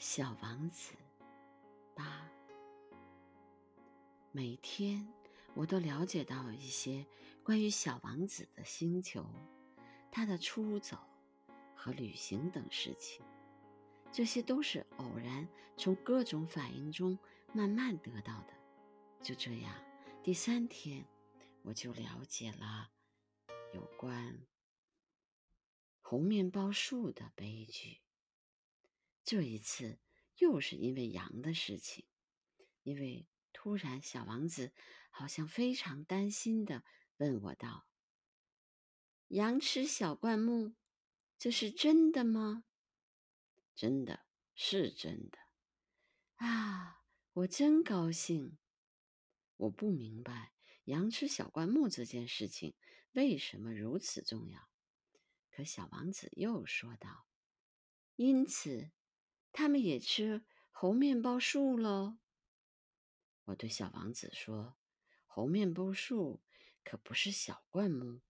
小王子八，每天我都了解到一些关于小王子的星球、他的出走和旅行等事情。这些都是偶然从各种反应中慢慢得到的。就这样，第三天我就了解了有关红面包树的悲剧。这一次又是因为羊的事情，因为突然小王子好像非常担心的问我道：“羊吃小灌木，这是真的吗？”“真的是真的。”啊，我真高兴。我不明白羊吃小灌木这件事情为什么如此重要，可小王子又说道：“因此。”他们也吃猴面包树喽。我对小王子说：“猴面包树可不是小灌木，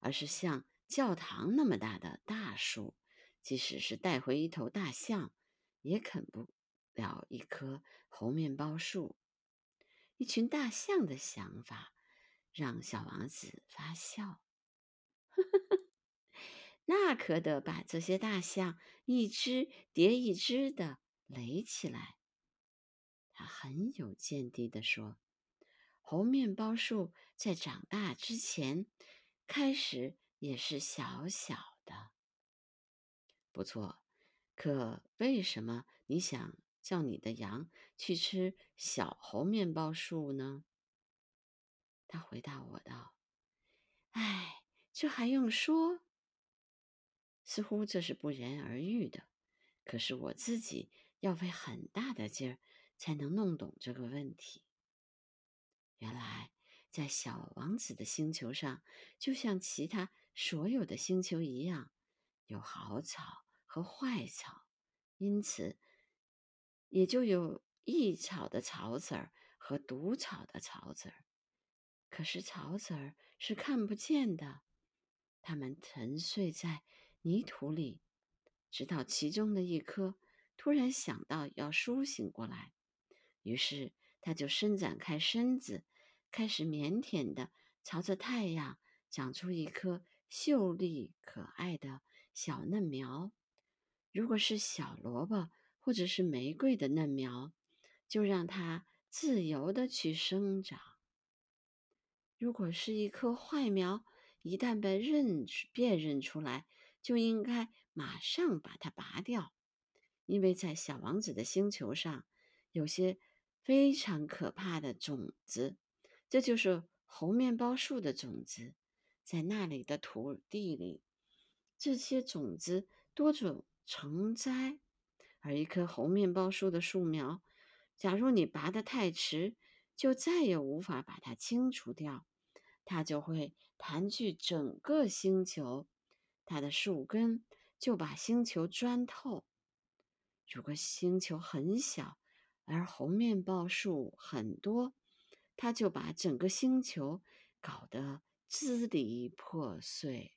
而是像教堂那么大的大树。即使是带回一头大象，也啃不了一棵猴面包树。”一群大象的想法让小王子发笑。那可得把这些大象一只叠一只的垒起来。他很有见地地说：“猴面包树在长大之前，开始也是小小的。不错，可为什么你想叫你的羊去吃小猴面包树呢？”他回答我道：“哎，这还用说？”似乎这是不言而喻的，可是我自己要费很大的劲儿才能弄懂这个问题。原来，在小王子的星球上，就像其他所有的星球一样，有好草和坏草，因此也就有益草的草籽儿和毒草的草籽儿。可是草籽儿是看不见的，它们沉睡在。泥土里，直到其中的一颗突然想到要苏醒过来，于是它就伸展开身子，开始腼腆的朝着太阳长出一颗秀丽可爱的小嫩苗。如果是小萝卜或者是玫瑰的嫩苗，就让它自由的去生长；如果是一棵坏苗，一旦被认辨认出来，就应该马上把它拔掉，因为在小王子的星球上，有些非常可怕的种子，这就是猴面包树的种子。在那里的土地里，这些种子多种成灾，而一棵猴面包树的树苗，假如你拔得太迟，就再也无法把它清除掉，它就会盘踞整个星球。它的树根就把星球钻透。如果星球很小，而红面包树很多，它就把整个星球搞得支离破碎。